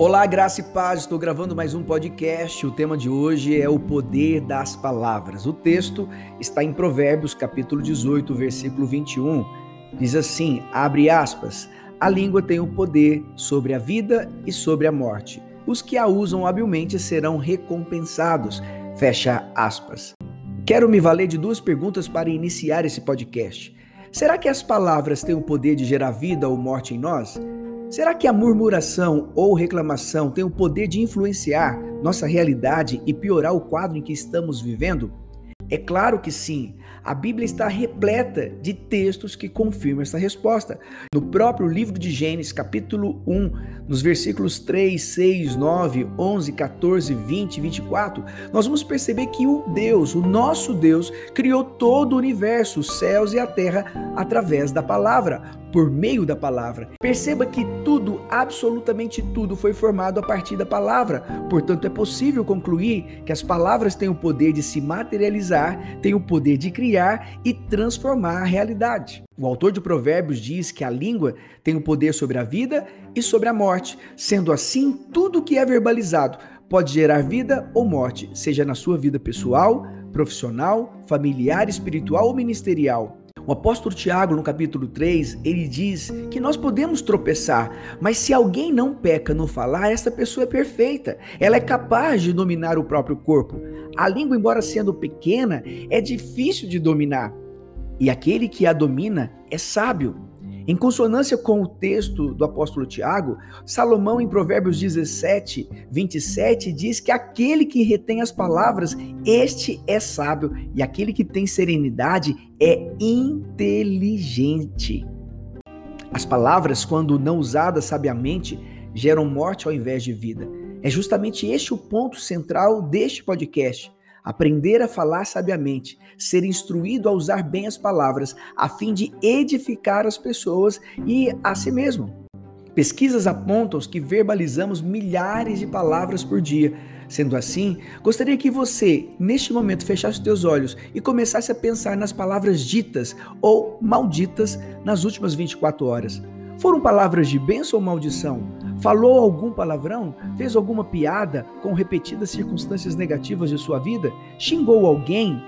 Olá, graça e paz. Estou gravando mais um podcast. O tema de hoje é o poder das palavras. O texto está em Provérbios, capítulo 18, versículo 21. Diz assim: abre aspas. A língua tem o poder sobre a vida e sobre a morte. Os que a usam habilmente serão recompensados. Fecha aspas. Quero me valer de duas perguntas para iniciar esse podcast. Será que as palavras têm o poder de gerar vida ou morte em nós? Será que a murmuração ou reclamação tem o poder de influenciar nossa realidade e piorar o quadro em que estamos vivendo? É claro que sim. A Bíblia está repleta de textos que confirmam essa resposta. No próprio livro de Gênesis, capítulo 1, nos versículos 3, 6, 9, 11, 14, 20 e 24, nós vamos perceber que o Deus, o nosso Deus, criou todo o universo, os céus e a terra, através da palavra, por meio da palavra. Perceba que tudo, absolutamente tudo, foi formado a partir da palavra. Portanto, é possível concluir que as palavras têm o poder de se materializar, têm o poder de criar e transformar a realidade. O autor de Provérbios diz que a língua tem o poder sobre a vida e sobre a morte. Sendo assim, tudo que é verbalizado pode gerar vida ou morte, seja na sua vida pessoal, profissional, familiar, espiritual ou ministerial. O apóstolo Tiago, no capítulo 3, ele diz que nós podemos tropeçar, mas se alguém não peca no falar, essa pessoa é perfeita. Ela é capaz de dominar o próprio corpo. A língua, embora sendo pequena, é difícil de dominar. E aquele que a domina é sábio. Em consonância com o texto do apóstolo Tiago, Salomão, em Provérbios 17, 27, diz que aquele que retém as palavras, este é sábio, e aquele que tem serenidade é inteligente. As palavras, quando não usadas sabiamente, geram morte ao invés de vida. É justamente este o ponto central deste podcast aprender a falar sabiamente, ser instruído a usar bem as palavras, a fim de edificar as pessoas e a si mesmo. Pesquisas apontam que verbalizamos milhares de palavras por dia. Sendo assim, gostaria que você, neste momento, fechasse os teus olhos e começasse a pensar nas palavras ditas ou malditas nas últimas 24 horas. Foram palavras de bênção ou maldição? Falou algum palavrão? Fez alguma piada com repetidas circunstâncias negativas de sua vida? Xingou alguém?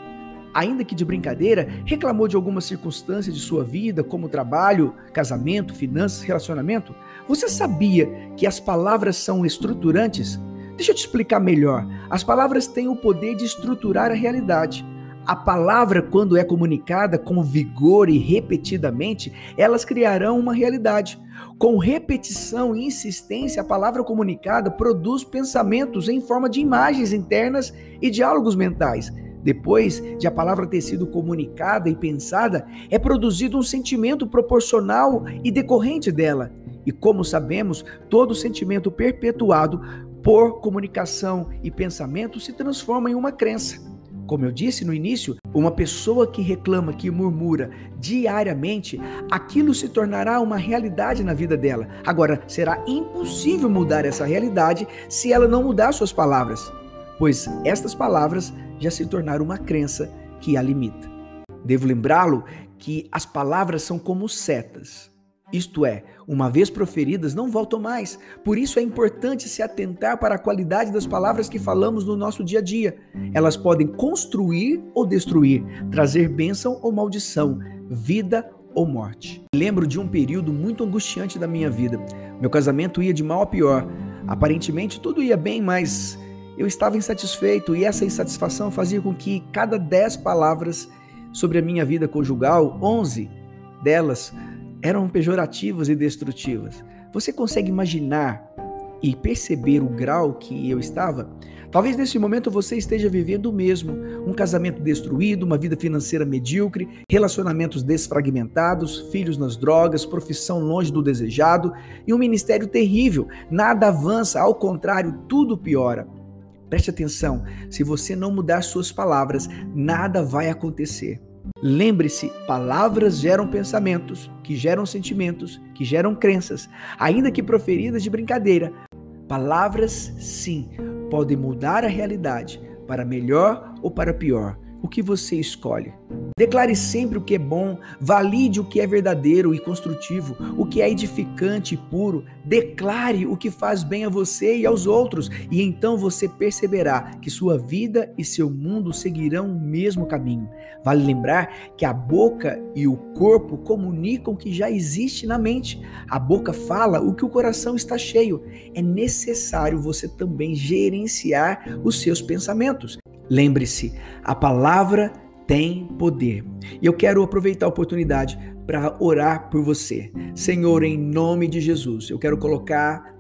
Ainda que de brincadeira, reclamou de alguma circunstância de sua vida, como trabalho, casamento, finanças, relacionamento? Você sabia que as palavras são estruturantes? Deixa eu te explicar melhor. As palavras têm o poder de estruturar a realidade. A palavra, quando é comunicada com vigor e repetidamente, elas criarão uma realidade. Com repetição e insistência, a palavra comunicada produz pensamentos em forma de imagens internas e diálogos mentais. Depois de a palavra ter sido comunicada e pensada, é produzido um sentimento proporcional e decorrente dela. E como sabemos, todo sentimento perpetuado por comunicação e pensamento se transforma em uma crença. Como eu disse no início, uma pessoa que reclama, que murmura diariamente, aquilo se tornará uma realidade na vida dela. Agora, será impossível mudar essa realidade se ela não mudar suas palavras, pois estas palavras já se tornaram uma crença que a limita. Devo lembrá-lo que as palavras são como setas. Isto é, uma vez proferidas, não voltam mais. Por isso é importante se atentar para a qualidade das palavras que falamos no nosso dia a dia. Elas podem construir ou destruir, trazer bênção ou maldição, vida ou morte. Lembro de um período muito angustiante da minha vida. Meu casamento ia de mal a pior. Aparentemente tudo ia bem, mas eu estava insatisfeito e essa insatisfação fazia com que cada dez palavras sobre a minha vida conjugal, onze delas eram pejorativas e destrutivas. Você consegue imaginar e perceber o grau que eu estava? Talvez nesse momento você esteja vivendo o mesmo: um casamento destruído, uma vida financeira medíocre, relacionamentos desfragmentados, filhos nas drogas, profissão longe do desejado e um ministério terrível. Nada avança, ao contrário, tudo piora. Preste atenção: se você não mudar suas palavras, nada vai acontecer. Lembre-se, palavras geram pensamentos, que geram sentimentos, que geram crenças, ainda que proferidas de brincadeira. Palavras, sim, podem mudar a realidade para melhor ou para pior. O que você escolhe? Declare sempre o que é bom, valide o que é verdadeiro e construtivo, o que é edificante e puro. Declare o que faz bem a você e aos outros, e então você perceberá que sua vida e seu mundo seguirão o mesmo caminho. Vale lembrar que a boca e o corpo comunicam o que já existe na mente. A boca fala o que o coração está cheio. É necessário você também gerenciar os seus pensamentos. Lembre-se, a palavra tem poder. E eu quero aproveitar a oportunidade para orar por você. Senhor, em nome de Jesus, eu quero colocar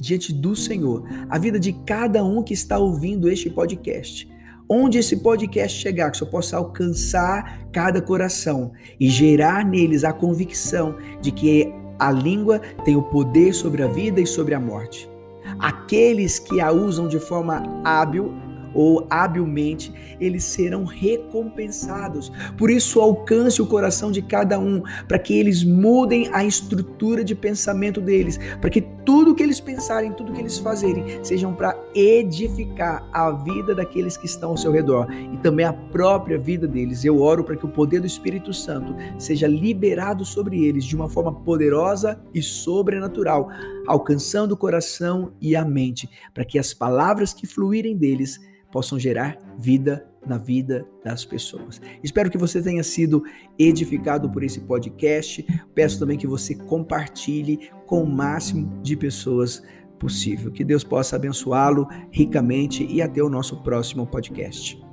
diante do Senhor a vida de cada um que está ouvindo este podcast. Onde esse podcast chegar, que só possa alcançar cada coração e gerar neles a convicção de que a língua tem o poder sobre a vida e sobre a morte. Aqueles que a usam de forma hábil ou habilmente, eles serão recompensados. Por isso, alcance o coração de cada um, para que eles mudem a estrutura de pensamento deles, para que tudo que eles pensarem, tudo que eles fazerem, sejam para edificar a vida daqueles que estão ao seu redor e também a própria vida deles. Eu oro para que o poder do Espírito Santo seja liberado sobre eles de uma forma poderosa e sobrenatural, alcançando o coração e a mente, para que as palavras que fluírem deles possam gerar vida na vida das pessoas. Espero que você tenha sido edificado por esse podcast. Peço também que você compartilhe com o máximo de pessoas possível. Que Deus possa abençoá-lo ricamente e até o nosso próximo podcast.